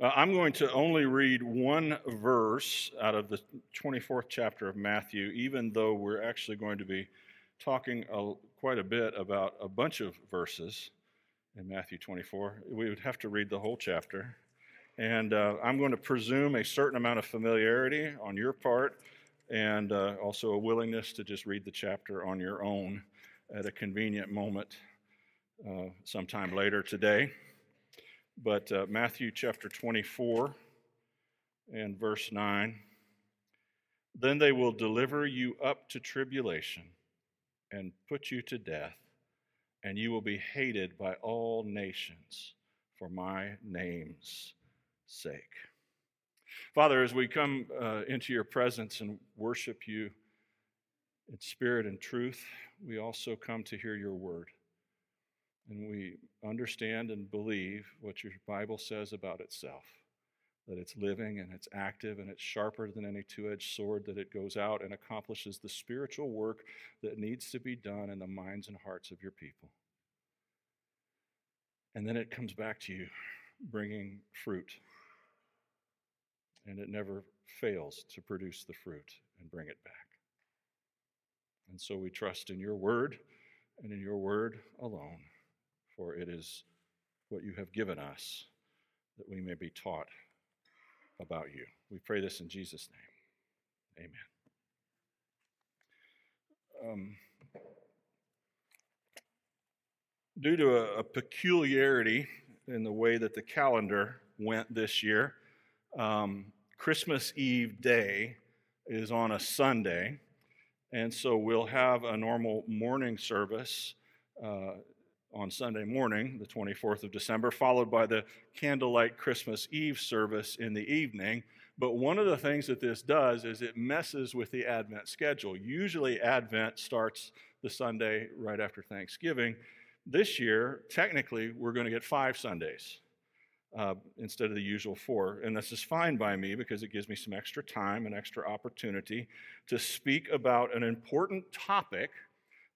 Uh, I'm going to only read one verse out of the 24th chapter of Matthew, even though we're actually going to be talking a, quite a bit about a bunch of verses in Matthew 24. We would have to read the whole chapter. And uh, I'm going to presume a certain amount of familiarity on your part and uh, also a willingness to just read the chapter on your own at a convenient moment uh, sometime later today. But uh, Matthew chapter 24 and verse 9 Then they will deliver you up to tribulation and put you to death, and you will be hated by all nations for my name's sake. Father, as we come uh, into your presence and worship you in spirit and truth, we also come to hear your word and we understand and believe what your Bible says about itself that it's living and it's active and it's sharper than any two edged sword, that it goes out and accomplishes the spiritual work that needs to be done in the minds and hearts of your people. And then it comes back to you, bringing fruit. And it never fails to produce the fruit and bring it back. And so we trust in your word and in your word alone for it is what you have given us that we may be taught about you. We pray this in Jesus' name. Amen. Um, due to a, a, peculiarity in the way that the calendar went this year, um, Christmas Eve day is on a Sunday, and so we'll have a normal morning service uh, on Sunday morning, the 24th of December, followed by the candlelight Christmas Eve service in the evening. But one of the things that this does is it messes with the Advent schedule. Usually, Advent starts the Sunday right after Thanksgiving. This year, technically, we're going to get five Sundays uh, instead of the usual four. And this is fine by me because it gives me some extra time and extra opportunity to speak about an important topic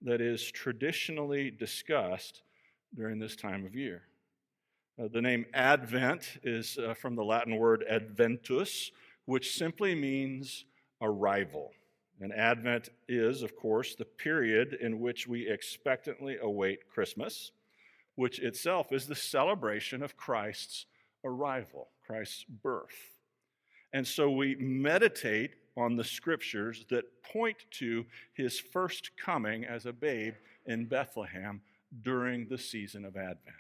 that is traditionally discussed during this time of year. Uh, the name Advent is uh, from the Latin word adventus, which simply means arrival. And Advent is, of course, the period in which we expectantly await Christmas, which itself is the celebration of Christ's arrival, Christ's birth. And so we meditate on the scriptures that point to his first coming as a babe in Bethlehem during the season of Advent.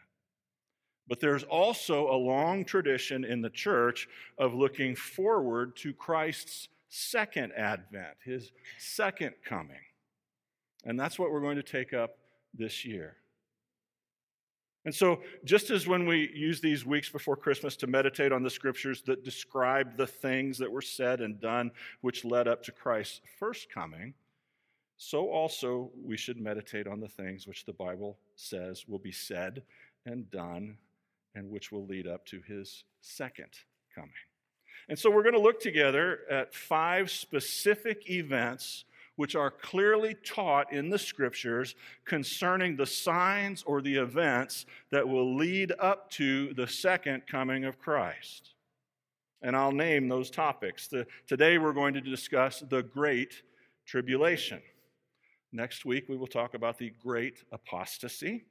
But there's also a long tradition in the church of looking forward to Christ's second advent, his second coming. And that's what we're going to take up this year. And so, just as when we use these weeks before Christmas to meditate on the scriptures that describe the things that were said and done which led up to Christ's first coming, so also we should meditate on the things which the Bible says will be said and done and which will lead up to his second coming. And so we're going to look together at five specific events which are clearly taught in the scriptures concerning the signs or the events that will lead up to the second coming of Christ. And I'll name those topics. The, today we're going to discuss the Great Tribulation. Next week, we will talk about the great apostasy.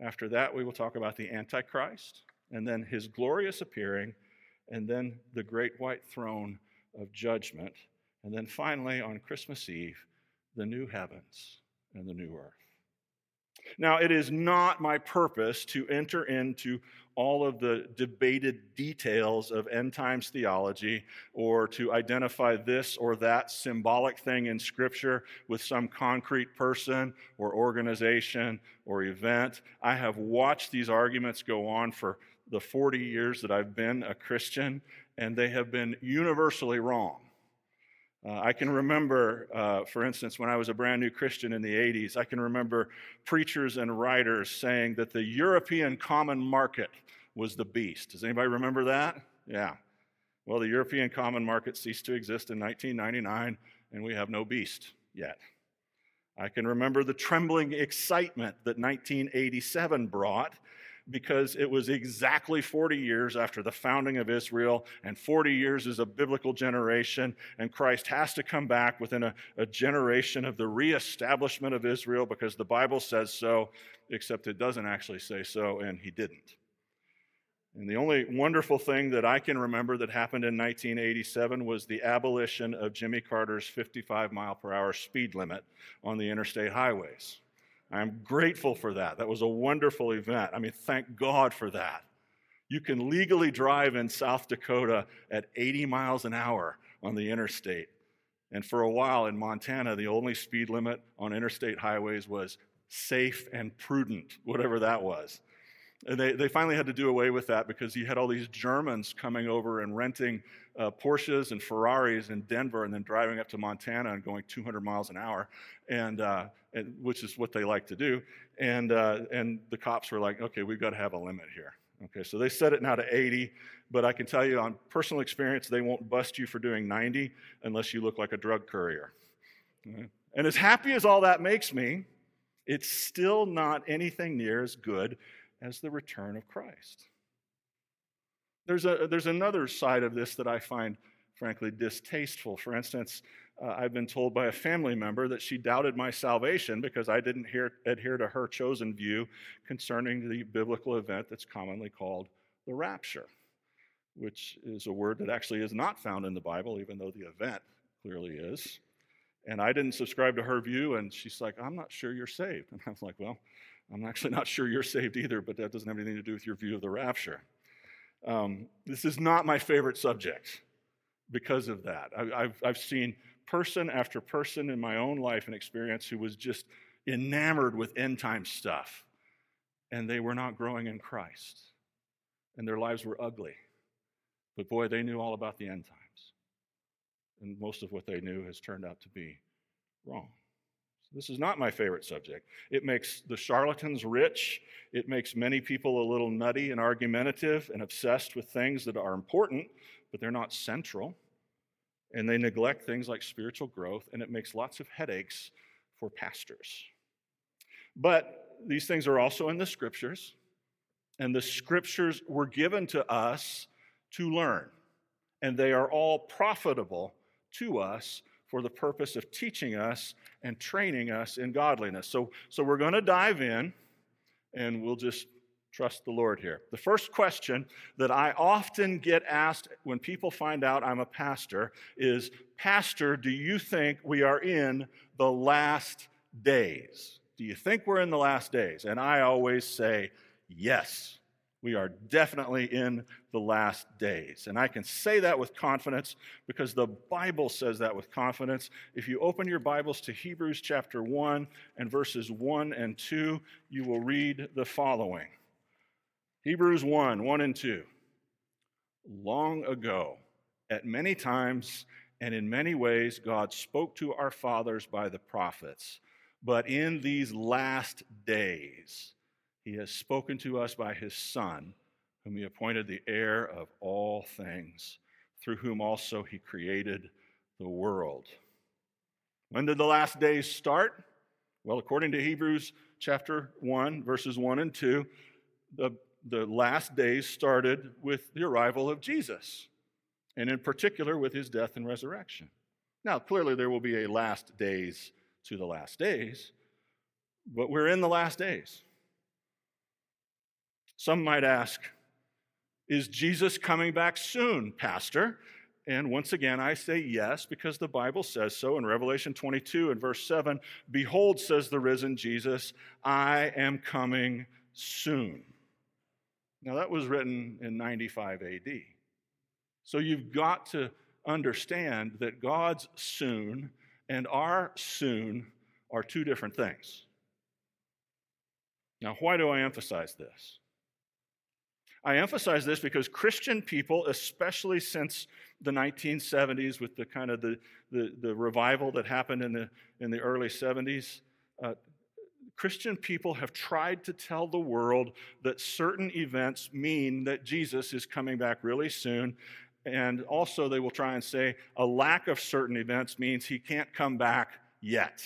After that, we will talk about the Antichrist, and then his glorious appearing, and then the great white throne of judgment. And then finally, on Christmas Eve, the new heavens and the new earth. Now, it is not my purpose to enter into all of the debated details of end times theology or to identify this or that symbolic thing in Scripture with some concrete person or organization or event. I have watched these arguments go on for the 40 years that I've been a Christian, and they have been universally wrong. Uh, I can remember, uh, for instance, when I was a brand new Christian in the 80s, I can remember preachers and writers saying that the European common market was the beast. Does anybody remember that? Yeah. Well, the European common market ceased to exist in 1999, and we have no beast yet. I can remember the trembling excitement that 1987 brought because it was exactly 40 years after the founding of Israel, and 40 years is a biblical generation, and Christ has to come back within a, a generation of the reestablishment of Israel because the Bible says so, except it doesn't actually say so, and he didn't. And the only wonderful thing that I can remember that happened in 1987 was the abolition of Jimmy Carter's 55 mile per hour speed limit on the interstate highways. I'm grateful for that. That was a wonderful event. I mean, thank God for that. You can legally drive in South Dakota at 80 miles an hour on the interstate. And for a while in Montana, the only speed limit on interstate highways was safe and prudent, whatever that was. And they, they finally had to do away with that because you had all these Germans coming over and renting uh, Porsches and Ferraris in Denver and then driving up to Montana and going 200 miles an hour, and, uh, and which is what they like to do. And, uh, and the cops were like, okay, we've got to have a limit here. Okay, so they set it now to 80, but I can tell you on personal experience, they won't bust you for doing 90 unless you look like a drug courier. Okay? And as happy as all that makes me, it's still not anything near as good as the return of Christ. There's, a, there's another side of this that I find, frankly, distasteful. For instance, uh, I've been told by a family member that she doubted my salvation because I didn't hear, adhere to her chosen view concerning the biblical event that's commonly called the rapture, which is a word that actually is not found in the Bible, even though the event clearly is. And I didn't subscribe to her view, and she's like, I'm not sure you're saved. And I was like, Well, I'm actually not sure you're saved either, but that doesn't have anything to do with your view of the rapture. Um, this is not my favorite subject because of that. I, have I've seen person after person in my own life and experience who was just enamored with end time stuff, and they were not growing in Christ, and their lives were ugly. But boy, they knew all about the end times. And most of what they knew has turned out to be wrong. This is not my favorite subject. It makes the charlatans rich. It makes many people a little nutty and argumentative and obsessed with things that are important, but they're not central. And they neglect things like spiritual growth, and it makes lots of headaches for pastors. But these things are also in the scriptures, and the scriptures were given to us to learn, and they are all profitable to us for the purpose of teaching us and training us in godliness. So, so we're going to dive in and we'll just trust the Lord here. The first question that I often get asked when people find out I'm a pastor is Pastor, do you think we are in the last days? Do you think we're in the last days? And I always say, Yes. We are definitely in the last days. And I can say that with confidence because the Bible says that with confidence. If you open your Bibles to Hebrews chapter 1 and verses 1 and 2, you will read the following Hebrews 1 1 and 2. Long ago, at many times and in many ways, God spoke to our fathers by the prophets. But in these last days, he has spoken to us by his Son, whom he appointed the heir of all things, through whom also he created the world. When did the last days start? Well, according to Hebrews chapter 1, verses 1 and 2, the, the last days started with the arrival of Jesus, and in particular with his death and resurrection. Now, clearly, there will be a last days to the last days, but we're in the last days. Some might ask, Is Jesus coming back soon, Pastor? And once again, I say yes because the Bible says so in Revelation 22 and verse 7 Behold, says the risen Jesus, I am coming soon. Now, that was written in 95 AD. So you've got to understand that God's soon and our soon are two different things. Now, why do I emphasize this? I emphasize this because Christian people, especially since the 1970s with the kind of the, the, the revival that happened in the, in the early 70s, uh, Christian people have tried to tell the world that certain events mean that Jesus is coming back really soon. And also, they will try and say a lack of certain events means he can't come back yet.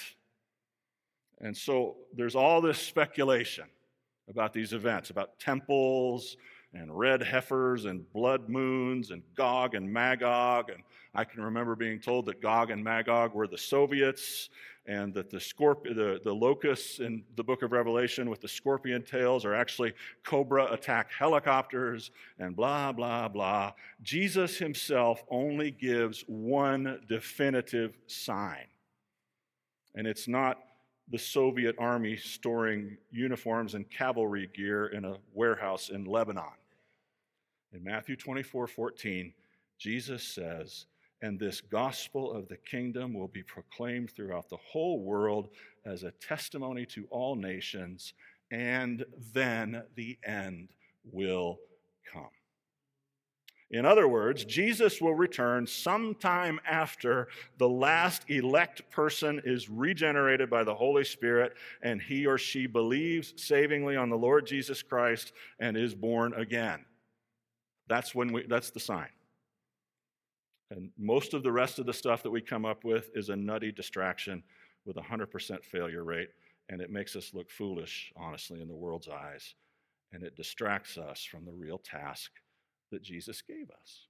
And so there's all this speculation. about these events, about temples and red heifers and blood moons and Gog and Magog. And I can remember being told that Gog and Magog were the Soviets and that the, scorp- the, the locusts in the book of Revelation with the scorpion tails are actually cobra attack helicopters and blah, blah, blah. Jesus himself only gives one definitive sign. And it's not the Soviet army storing uniforms and cavalry gear in a warehouse in Lebanon. In Matthew 24 14, Jesus says, And this gospel of the kingdom will be proclaimed throughout the whole world as a testimony to all nations, and then the end will come. In other words, Jesus will return sometime after the last elect person is regenerated by the Holy Spirit and he or she believes savingly on the Lord Jesus Christ and is born again. That's when we that's the sign. And most of the rest of the stuff that we come up with is a nutty distraction with a 100% failure rate and it makes us look foolish honestly in the world's eyes and it distracts us from the real task that Jesus gave us.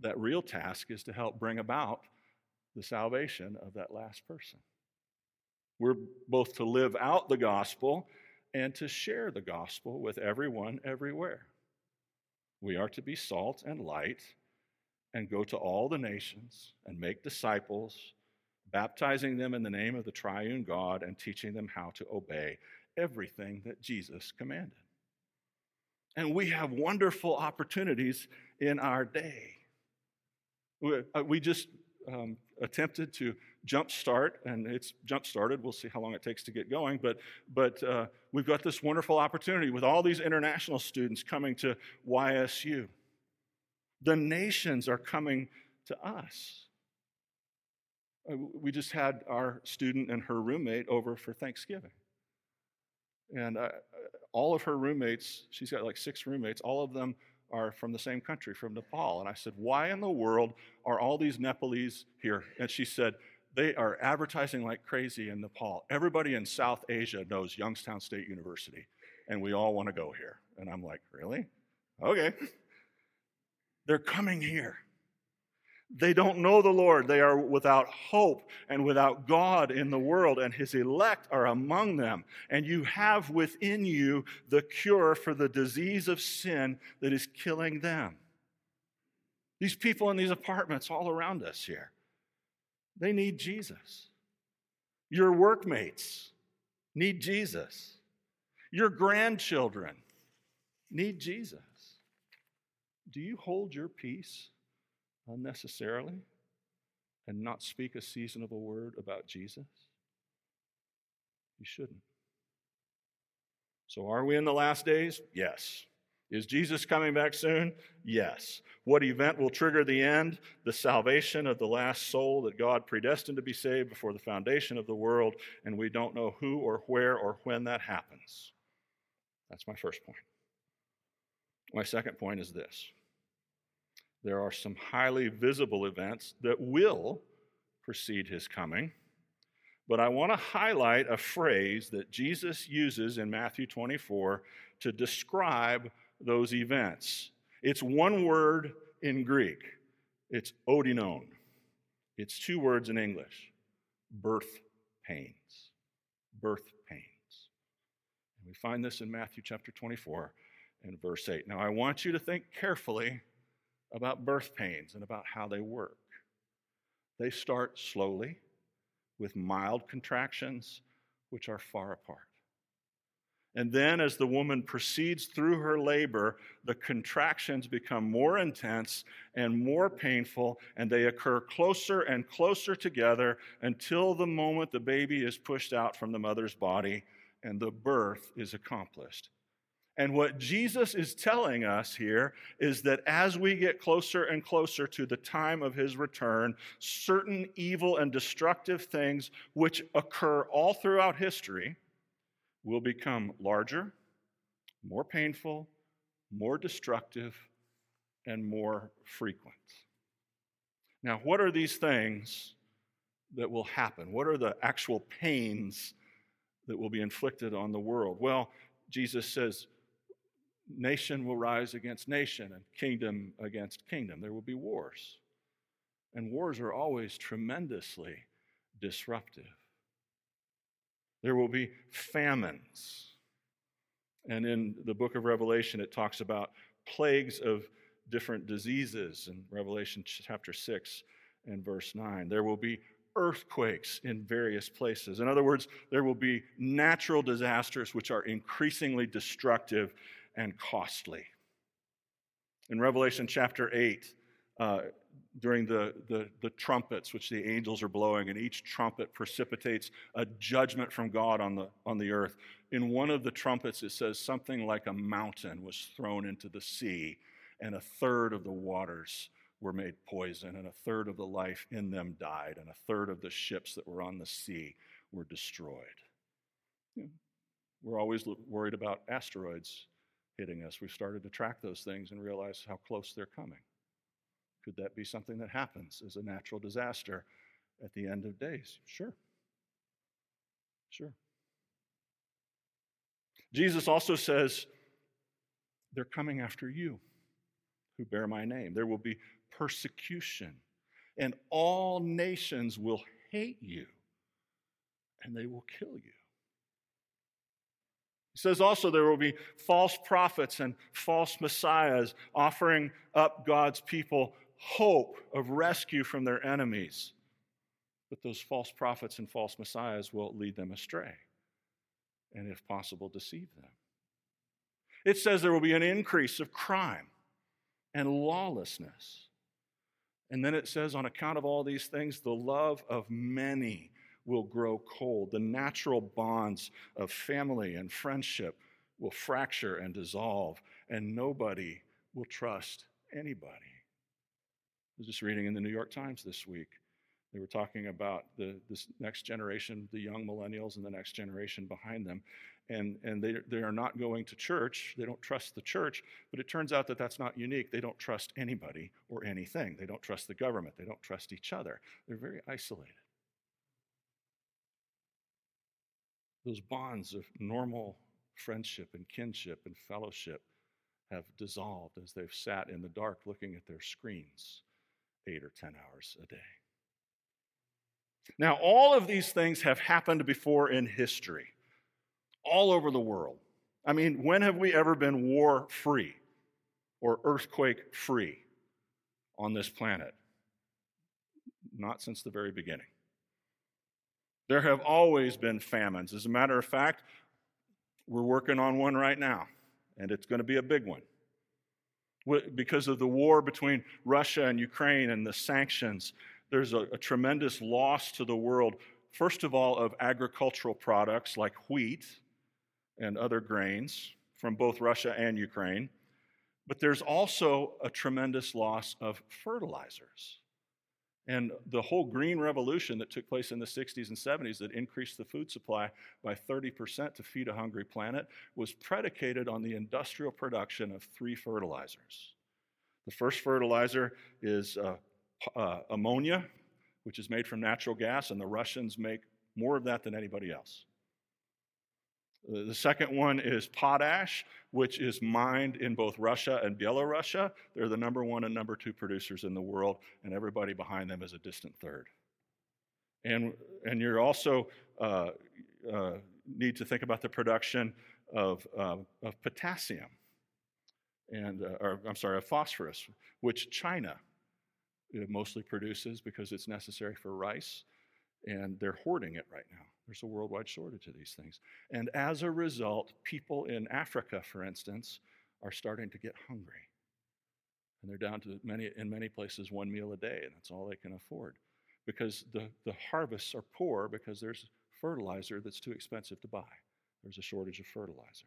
That real task is to help bring about the salvation of that last person. We're both to live out the gospel and to share the gospel with everyone everywhere. We are to be salt and light and go to all the nations and make disciples, baptizing them in the name of the triune God and teaching them how to obey everything that Jesus commanded. And we have wonderful opportunities in our day. We, uh, just um, attempted to jump start, and it's jump started. We'll see how long it takes to get going, but, but uh, we've got this wonderful opportunity with all these international students coming to YSU. The nations are coming to us. Uh, we just had our student and her roommate over for Thanksgiving. And uh, all of her roommates, she's got like six roommates, all of them are from the same country, from Nepal. And I said, Why in the world are all these Nepalese here? And she said, They are advertising like crazy in Nepal. Everybody in South Asia knows Youngstown State University, and we all want to go here. And I'm like, Really? Okay. They're coming here. They don't know the Lord. They are without hope and without God in the world, and His elect are among them. And you have within you the cure for the disease of sin that is killing them. These people in these apartments all around us here, they need Jesus. Your workmates need Jesus. Your grandchildren need Jesus. Do you hold your peace? unnecessarily and not speak a seasonable word about Jesus? You shouldn't. So, are we in the last days? Yes. Is Jesus coming back soon? Yes. What event will trigger the end? The salvation of the last soul that God predestined to be saved before the foundation of the world, and we don't know who or where or when that happens. That's my first point. My second point is this there are some highly visible events that will precede his coming. But I want to highlight a phrase that Jesus uses in Matthew 24 to describe those events. It's one word in Greek, it's odinon. It's two words in English birth pains. Birth pains. And we find this in Matthew chapter 24 and verse 8. Now, I want you to think carefully about birth pains and about how they work. They start slowly with mild contractions, which are far apart. And then, as the woman proceeds through her labor, the contractions become more intense and more painful, and they occur closer and closer together until the moment the baby is pushed out from the mother's body and the birth is accomplished. And what Jesus is telling us here is that as we get closer and closer to the time of his return, certain evil and destructive things which occur all throughout history will become larger, more painful, more destructive, and more frequent. Now, what are these things that will happen? What are the actual pains that will be inflicted on the world? Well, Jesus says, nation will rise against nation and kingdom against kingdom. There will be wars. And wars are always tremendously disruptive. There will be famines. And in the book of Revelation, it talks about plagues of different diseases in Revelation chapter 6 and verse 9. There will be earthquakes in various places. In other words, there will be natural disasters which are increasingly destructive and costly. In Revelation chapter 8, uh, during the, the, the, trumpets which the angels are blowing, and each trumpet precipitates a judgment from God on the, on the earth. In one of the trumpets, it says something like a mountain was thrown into the sea, and a third of the waters were made poison, and a third of the life in them died, and a third of the ships that were on the sea were destroyed. We're always worried about asteroids hitting us. We've started to track those things and realize how close they're coming. Could that be something that happens as a natural disaster at the end of days? Sure. Sure. Jesus also says, They're coming after you who bear my name. There will be persecution, and all nations will hate you, and they will kill you. He says also there will be false prophets and false messiahs offering up God's people hope of rescue from their enemies. But those false prophets and false messiahs will lead them astray and, if possible, deceive them. It says there will be an increase of crime and lawlessness. And then it says, on account of all these things, the love of many will grow cold. The natural bonds of family and friendship will fracture and dissolve, and nobody will trust anybody. I was just reading in the New York Times this week. They were talking about the this next generation, the young millennials, and the next generation behind them. And, and they, they are not going to church. They don't trust the church. But it turns out that that's not unique. They don't trust anybody or anything. They don't trust the government. They don't trust each other. They're very isolated. Those bonds of normal friendship and kinship and fellowship have dissolved as they've sat in the dark looking at their screens eight or 10 hours a day. Now, all of these things have happened before in history, all over the world. I mean, when have we ever been war free or earthquake free on this planet? Not since the very beginning. There have always been famines. As a matter of fact, we're working on one right now, and it's going to be a big one. Because of the war between Russia and Ukraine and the sanctions, there's a, a tremendous loss to the world, first of all, of agricultural products like wheat and other grains from both Russia and Ukraine. But there's also a tremendous loss of fertilizers. And the whole green revolution that took place in the 60s and 70s that increased the food supply by 30% to feed a hungry planet was predicated on the industrial production of three fertilizers. The first fertilizer is uh, uh, ammonia, which is made from natural gas, and the Russians make more of that than anybody else. Uh, the second one is potash, which is mined in both Russia and Belarusia. They're the number one and number two producers in the world, and everybody behind them is a distant third. And, and you also uh, uh, need to think about the production of, uh, of potassium, and, uh, or I'm sorry, of phosphorus, which China uh, mostly produces because it's necessary for rice, and they're hoarding it right now. There's a worldwide shortage of these things. And as a result, people in Africa, for instance, are starting to get hungry. And they're down to many, in many places one meal a day, and that's all they can afford. Because the, the harvests are poor because there's fertilizer that's too expensive to buy. There's a shortage of fertilizer.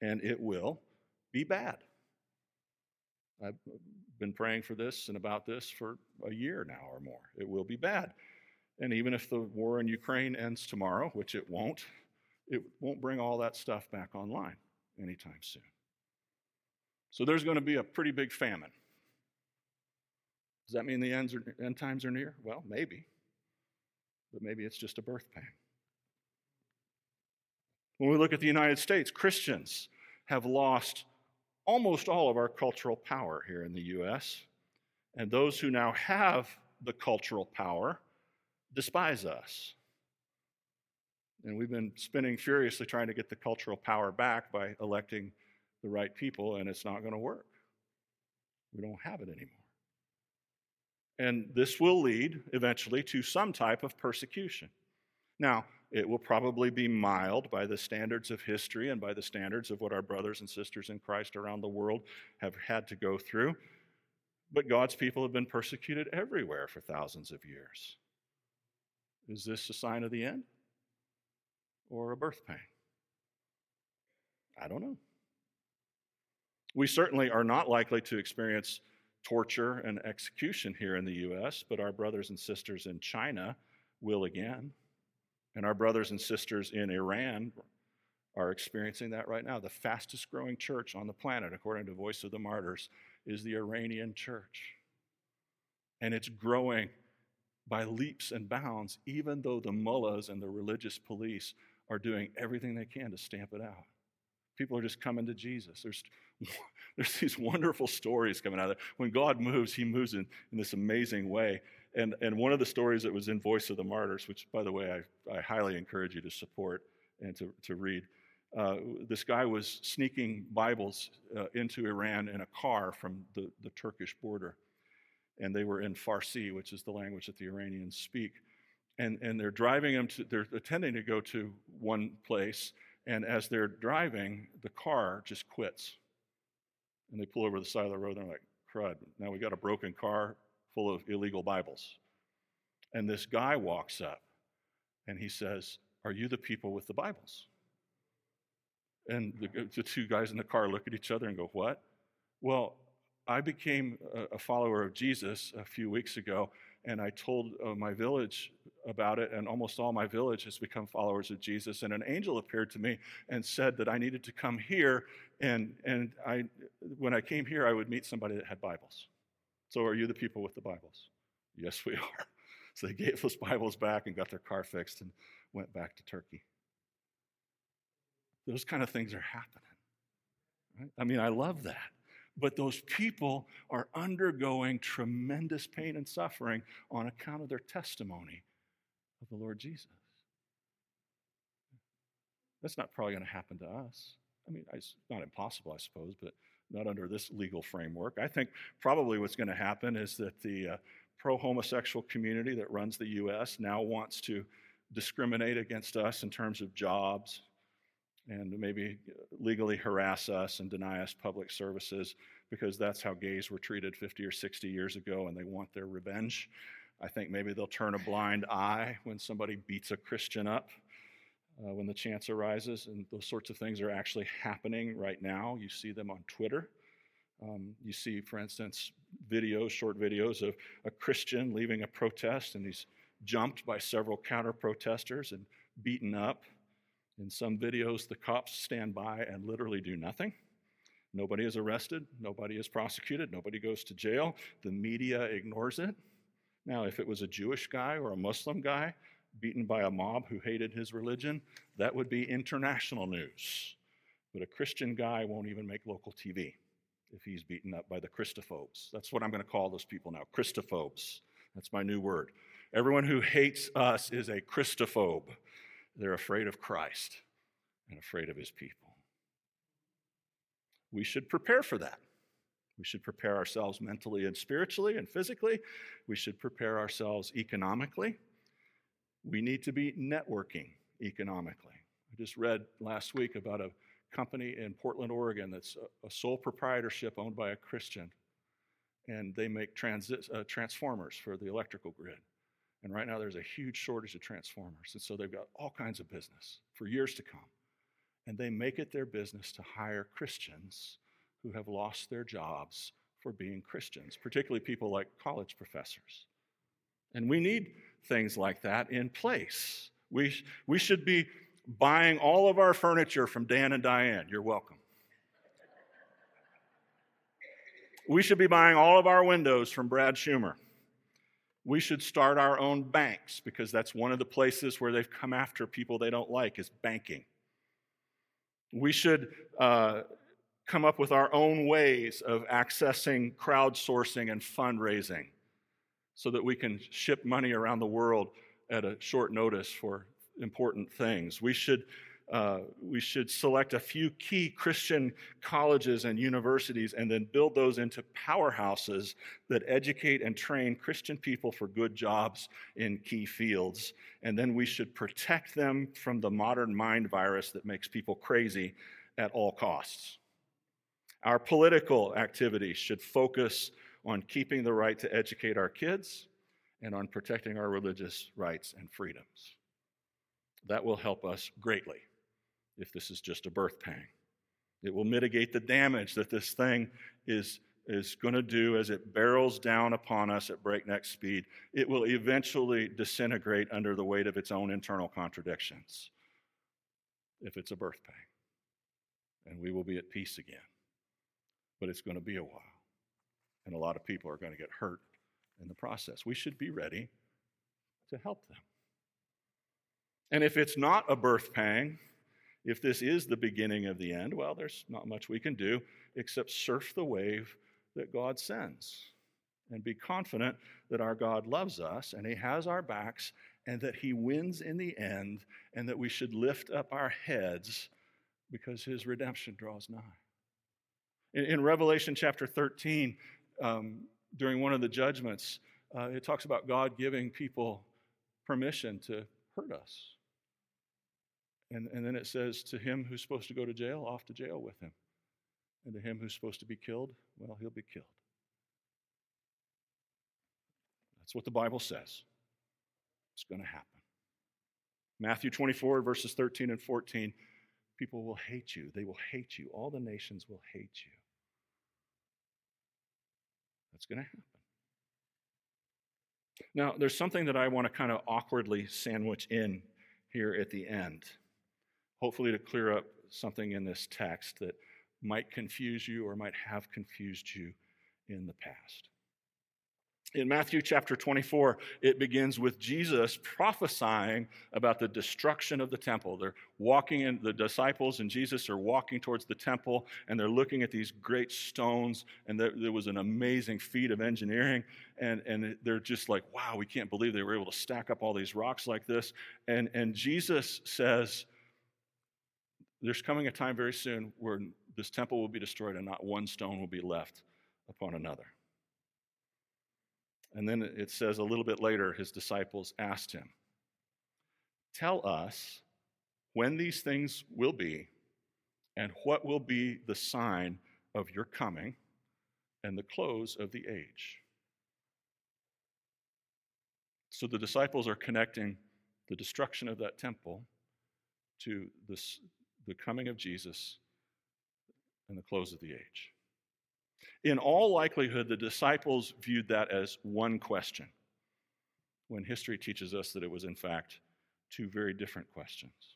And it will be bad. I've been praying for this and about this for a year now or more. It will be bad. And even if the war in Ukraine ends tomorrow, which it won't, it won't bring all that stuff back online anytime soon. So there's going to be a pretty big famine. Does that mean the ends are, end times are near? Well, maybe. But maybe it's just a birth pang. When we look at the United States, Christians have lost almost all of our cultural power here in the U.S., and those who now have the cultural power despise us. And we've been spinning furiously trying to get the cultural power back by electing the right people, and it's not going to work. We don't have it anymore. And this will lead eventually to some type of persecution. Now, it will probably be mild by the standards of history and by the standards of what our brothers and sisters in Christ around the world have had to go through. But God's people have been persecuted everywhere for thousands of years. Is this a sign of the end or a birth pain? I don't know. We certainly are not likely to experience torture and execution here in the U.S., but our brothers and sisters in China will again. And our brothers and sisters in Iran are experiencing that right now. The fastest growing church on the planet, according to Voice of the Martyrs, is the Iranian church. And it's growing by leaps and bounds, even though the mullahs and the religious police are doing everything they can to stamp it out. People are just coming to Jesus. There's, there's these wonderful stories coming out of there. When God moves, He moves in, in this amazing way. And, and one of the stories that was in Voice of the Martyrs, which, by the way, I, I highly encourage you to support and to, to read, uh, this guy was sneaking Bibles uh, into Iran in a car from the, the Turkish border. And they were in Farsi, which is the language that the Iranians speak. And, and they're driving them to, they're attending to go to one place. And as they're driving, the car just quits. And they pull over the side of the road. And they're like, crud, now we got a broken car full of illegal Bibles. And this guy walks up and he says, Are you the people with the Bibles? And the, the, two guys in the car look at each other and go, What? Well, I became a, follower of Jesus a few weeks ago, and I told uh, my village about it, and almost all my village has become followers of Jesus. And an angel appeared to me and said that I needed to come here, and, and I, when I came here, I would meet somebody that had Bibles. So, are you the people with the Bibles? Yes, we are. So, they gave those Bibles back and got their car fixed and went back to Turkey. Those kind of things are happening. Right? I mean, I love that. But those people are undergoing tremendous pain and suffering on account of their testimony of the Lord Jesus. That's not probably going to happen to us. I mean, it's not impossible, I suppose, but not under this legal framework. I think probably what's going to happen is that the uh, pro homosexual community that runs the U.S. now wants to discriminate against us in terms of jobs, and maybe legally harass us and deny us public services because that's how gays were treated 50 or 60 years ago and they want their revenge. I think maybe they'll turn a blind eye when somebody beats a Christian up uh, when the chance arises. And those sorts of things are actually happening right now. You see them on Twitter. Um, you see, for instance, videos, short videos of a Christian leaving a protest and he's jumped by several counter protesters and beaten up. In some videos, the cops stand by and literally do nothing. Nobody is arrested, nobody is prosecuted, nobody goes to jail. The media ignores it. Now, if it was a Jewish guy or a Muslim guy beaten by a mob who hated his religion, that would be international news. But a Christian guy won't even make local TV if he's beaten up by the Christophobes. That's what I'm going to call those people now Christophobes. That's my new word. Everyone who hates us is a Christophobe. They're afraid of Christ and afraid of his people. We should prepare for that. We should prepare ourselves mentally and spiritually and physically. We should prepare ourselves economically. We need to be networking economically. I just read last week about a company in Portland, Oregon that's a, sole proprietorship owned by a Christian. And they make transit, uh, transformers for the electrical grid. And right now, there's a huge shortage of transformers. And so they've got all kinds of business for years to come. And they make it their business to hire Christians who have lost their jobs for being Christians, particularly people like college professors. And we need things like that in place. We, we should be buying all of our furniture from Dan and Diane. You're welcome. We should be buying all of our windows from Brad Schumer we should start our own banks because that's one of the places where they've come after people they don't like is banking. We should uh, come up with our own ways of accessing crowdsourcing and fundraising so that we can ship money around the world at a short notice for important things. We should uh, we should select a few key Christian colleges and universities and then build those into powerhouses that educate and train Christian people for good jobs in key fields. And then we should protect them from the modern mind virus that makes people crazy at all costs. Our political activities should focus on keeping the right to educate our kids and on protecting our religious rights and freedoms. That will help us greatly if this is just a birth pang. It will mitigate the damage that this thing is, is going to do as it barrels down upon us at breakneck speed. It will eventually disintegrate under the weight of its own internal contradictions if it's a birth pang. And we will be at peace again. But it's going to be a while. And a lot of people are going to get hurt in the process. We should be ready to help them. And if it's not a birth pang, if this is the beginning of the end, well, there's not much we can do except surf the wave that God sends and be confident that our God loves us and He has our backs and that He wins in the end and that we should lift up our heads because His redemption draws nigh. In, in Revelation chapter 13, um, during one of the judgments, uh, it talks about God giving people permission to hurt us. And, and then it says, to him who's supposed to go to jail, off to jail with him. And to him who's supposed to be killed, well, he'll be killed. That's what the Bible says. It's going to happen. Matthew 24, verses 13 and 14 people will hate you. They will hate you. All the nations will hate you. That's going to happen. Now, there's something that I want to kind of awkwardly sandwich in here at the end hopefully to clear up something in this text that might confuse you or might have confused you in the past. In Matthew chapter 24, it begins with Jesus prophesying about the destruction of the temple. They're walking in, the disciples and Jesus are walking towards the temple, and they're looking at these great stones, and there, there was an amazing feat of engineering. And, and they're just like, wow, we can't believe they were able to stack up all these rocks like this. And, and Jesus says, there's coming a time very soon where this temple will be destroyed and not one stone will be left upon another. And then it says a little bit later, his disciples asked him, Tell us when these things will be and what will be the sign of your coming and the close of the age. So the disciples are connecting the destruction of that temple to this, the coming of Jesus and the close of the age. In all likelihood, the disciples viewed that as one question, when history teaches us that it was, in fact, two very different questions.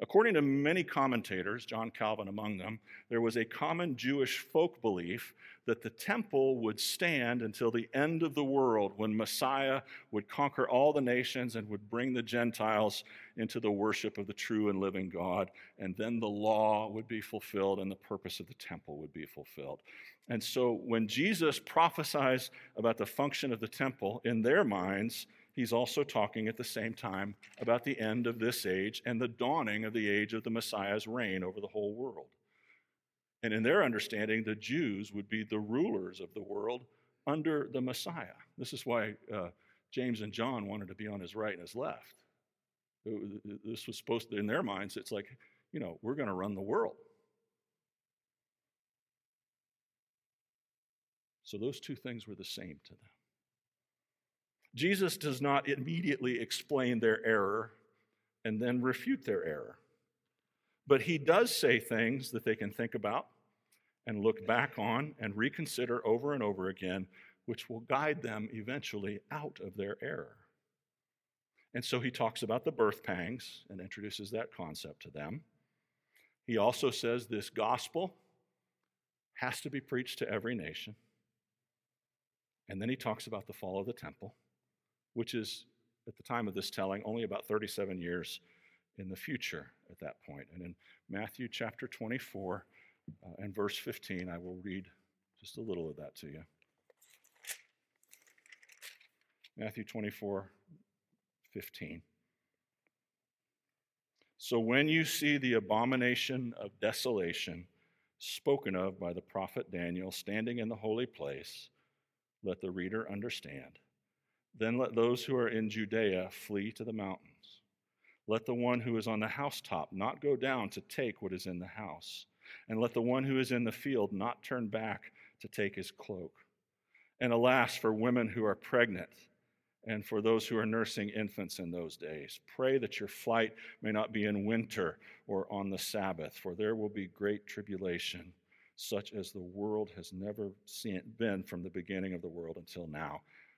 According to many commentators, John Calvin among them, there was a common Jewish folk belief that the temple would stand until the end of the world when Messiah would conquer all the nations and would bring the Gentiles into the worship of the true and living God. And then the law would be fulfilled and the purpose of the temple would be fulfilled. And so when Jesus prophesies about the function of the temple in their minds, he's also talking at the same time about the end of this age and the dawning of the age of the Messiah's reign over the whole world. And in their understanding, the Jews would be the rulers of the world under the Messiah. This is why uh, James and John wanted to be on his right and his left. This was supposed to, in their minds, it's like, you know, we're going to run the world. So those two things were the same to them. Jesus does not immediately explain their error and then refute their error. But he does say things that they can think about and look back on and reconsider over and over again, which will guide them eventually out of their error. And so he talks about the birth pangs and introduces that concept to them. He also says this gospel has to be preached to every nation. And then he talks about the fall of the temple which is, at the time of this telling, only about 37 years in the future at that point. And in Matthew chapter 24 uh, and verse 15, I will read just a little of that to you. Matthew 24, 15. So when you see the abomination of desolation spoken of by the prophet Daniel standing in the holy place, let the reader understand. Then let those who are in Judea flee to the mountains. Let the one who is on the housetop not go down to take what is in the house, and let the one who is in the field not turn back to take his cloak. And alas, for women who are pregnant and for those who are nursing infants in those days. Pray that your flight may not be in winter or on the Sabbath, for there will be great tribulation, such as the world has never seen, been from the beginning of the world until now,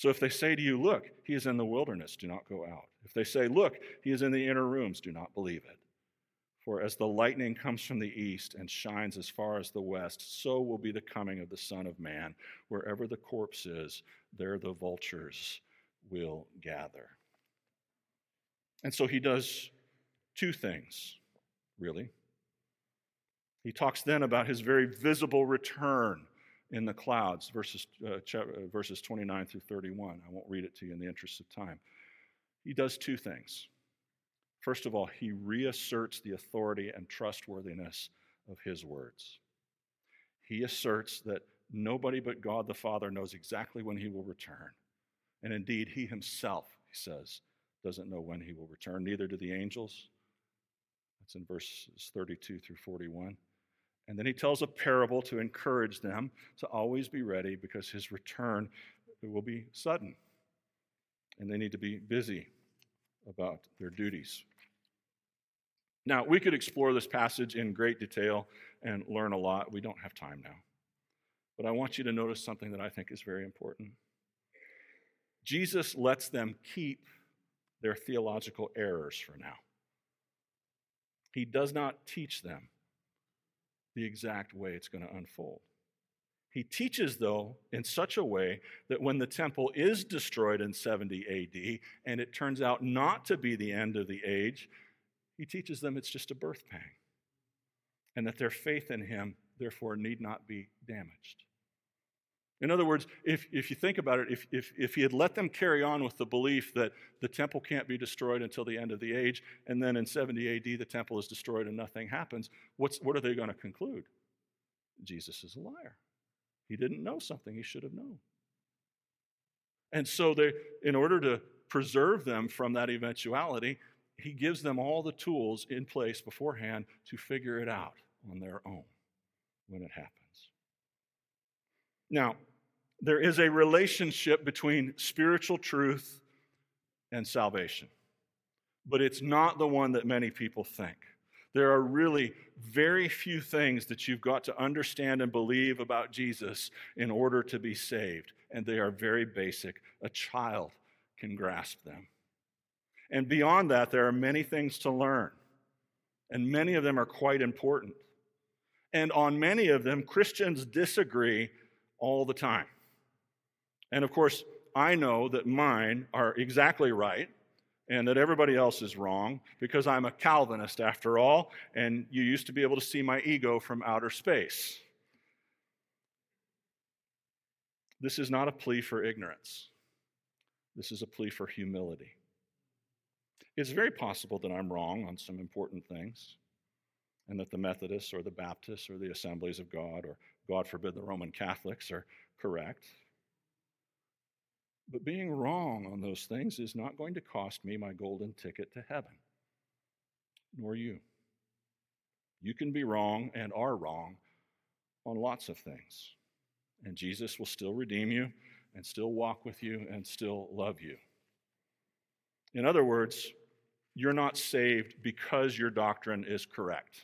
So if they say to you, Look, he is in the wilderness, do not go out. If they say, Look, he is in the inner rooms, do not believe it. For as the lightning comes from the east and shines as far as the west, so will be the coming of the Son of Man. Wherever the corpse is, there the vultures will gather. And so he does two things, really. He talks then about his very visible return in the clouds, verses, uh, uh, verses 29 through 31. I won't read it to you in the interest of time. He does two things. First of all, he reasserts the authority and trustworthiness of his words. He asserts that nobody but God the Father knows exactly when he will return. And indeed, he himself, he says, doesn't know when he will return, neither do the angels. That's in verses 32 through 41. And then he tells a parable to encourage them to always be ready because his return will be sudden. And they need to be busy about their duties. Now, we could explore this passage in great detail and learn a lot. We don't have time now. But I want you to notice something that I think is very important. Jesus lets them keep their theological errors for now. He does not teach them the exact way it's going to unfold. He teaches, though, in such a way that when the temple is destroyed in 70 AD and it turns out not to be the end of the age, he teaches them it's just a birth pang and that their faith in him, therefore, need not be damaged. In other words, if, if you think about it, if, if, if he had let them carry on with the belief that the temple can't be destroyed until the end of the age, and then in 70 AD the temple is destroyed and nothing happens, what's, what are they going to conclude? Jesus is a liar. He didn't know something he should have known. And so, they, in order to preserve them from that eventuality, he gives them all the tools in place beforehand to figure it out on their own when it happens. Now, there is a relationship between spiritual truth and salvation, but it's not the one that many people think. There are really very few things that you've got to understand and believe about Jesus in order to be saved, and they are very basic. A child can grasp them. And beyond that, there are many things to learn, and many of them are quite important. And on many of them, Christians disagree all the time. And of course, I know that mine are exactly right and that everybody else is wrong because I'm a Calvinist after all, and you used to be able to see my ego from outer space. This is not a plea for ignorance, this is a plea for humility. It's very possible that I'm wrong on some important things, and that the Methodists or the Baptists or the Assemblies of God, or God forbid the Roman Catholics, are correct. But being wrong on those things is not going to cost me my golden ticket to heaven, nor you. You can be wrong and are wrong on lots of things, and Jesus will still redeem you and still walk with you and still love you. In other words, you're not saved because your doctrine is correct.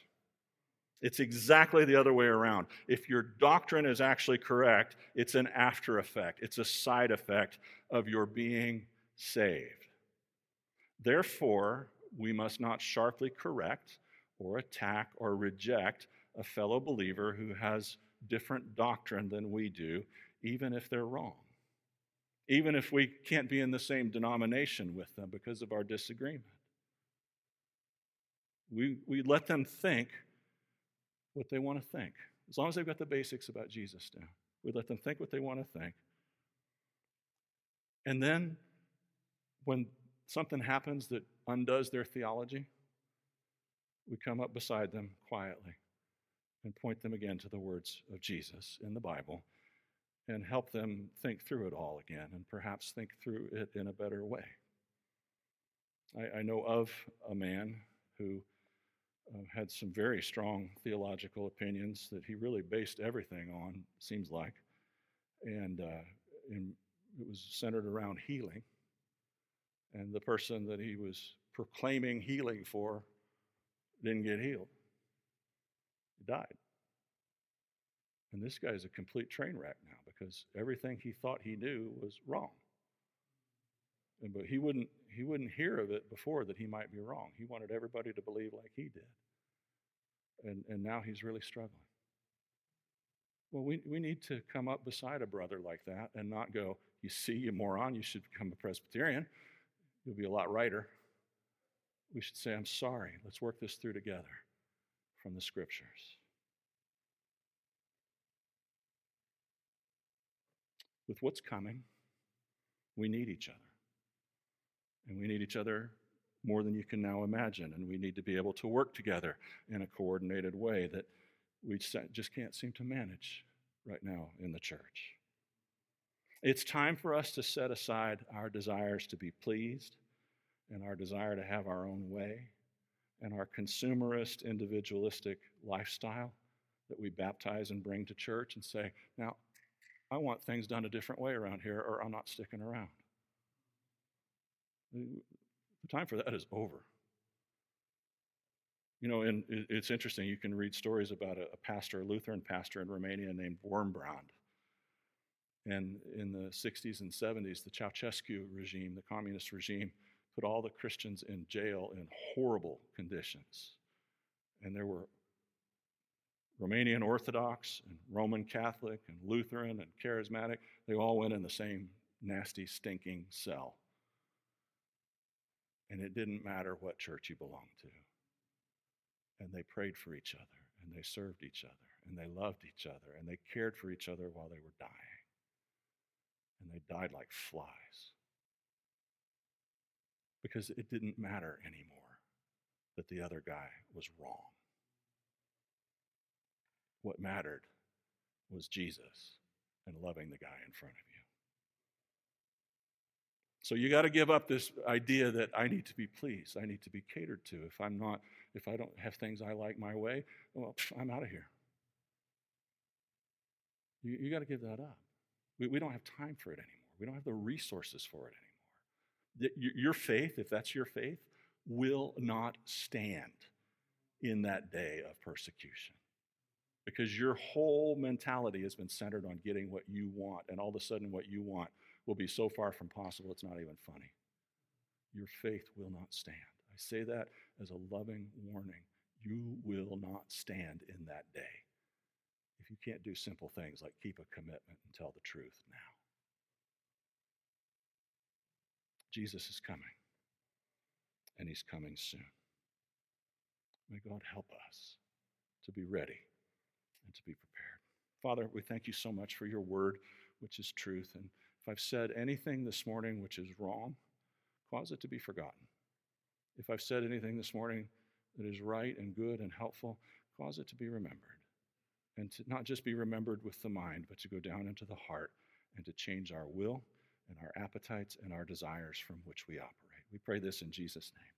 It's exactly the other way around. If your doctrine is actually correct, it's an after effect, it's a side effect of your being saved. Therefore, we must not sharply correct or attack or reject a fellow believer who has different doctrine than we do, even if they're wrong. Even if we can't be in the same denomination with them because of our disagreement. We, we let them think what they want to think, as long as they've got the basics about Jesus down. We let them think what they want to think. And then, when something happens that undoes their theology, we come up beside them quietly and point them again to the words of Jesus in the Bible and help them think through it all again and perhaps think through it in a better way. I, I know of a man who uh, had some very strong theological opinions that he really based everything on, seems like. And, uh, and it was centered around healing. And the person that he was proclaiming healing for didn't get healed, he died. And this guy's a complete train wreck now because everything he thought he knew was wrong. And, but he wouldn't, he wouldn't hear of it before that he might be wrong. He wanted everybody to believe like he did. And, and now he's really struggling. Well, we, we need to come up beside a brother like that and not go, You see, you moron, you should become a Presbyterian. You'll be a lot righter. We should say, I'm sorry. Let's work this through together from the scriptures. With what's coming, we need each other. And we need each other more than you can now imagine. And we need to be able to work together in a coordinated way that we just can't seem to manage right now in the church. It's time for us to set aside our desires to be pleased and our desire to have our own way and our consumerist, individualistic lifestyle that we baptize and bring to church and say, now, I want things done a different way around here or I'm not sticking around. The time for that is over. You know, and it's interesting. You can read stories about a, pastor, a Lutheran pastor in Romania named Wurmbrand. And in the 60s and 70s, the Ceausescu regime, the communist regime, put all the Christians in jail in horrible conditions. And there were Romanian Orthodox and Roman Catholic and Lutheran and Charismatic. They all went in the same nasty, stinking cell. And it didn't matter what church you belonged to. And they prayed for each other, and they served each other, and they loved each other, and they cared for each other while they were dying. And they died like flies. Because it didn't matter anymore that the other guy was wrong. What mattered was Jesus and loving the guy in front of you. So you got to give up this idea that I need to be pleased, I need to be catered to. If I'm not, if I don't have things I like my way, well, I'm out of here. You, you got to give that up. We, we don't have time for it anymore. We don't have the resources for it anymore. Your faith, if that's your faith, will not stand in that day of persecution because your whole mentality has been centered on getting what you want, and all of a sudden, what you want will be so far from possible it's not even funny. Your faith will not stand. I say that as a loving warning. You will not stand in that day if you can't do simple things like keep a commitment and tell the truth now. Jesus is coming, and he's coming soon. May God help us to be ready and to be prepared. Father, we thank you so much for your word, which is truth. And if I've said anything this morning which is wrong, cause it to be forgotten. If I've said anything this morning that is right and good and helpful, cause it to be remembered. And to not just be remembered with the mind, but to go down into the heart and to change our will and our appetites and our desires from which we operate. We pray this in Jesus' name.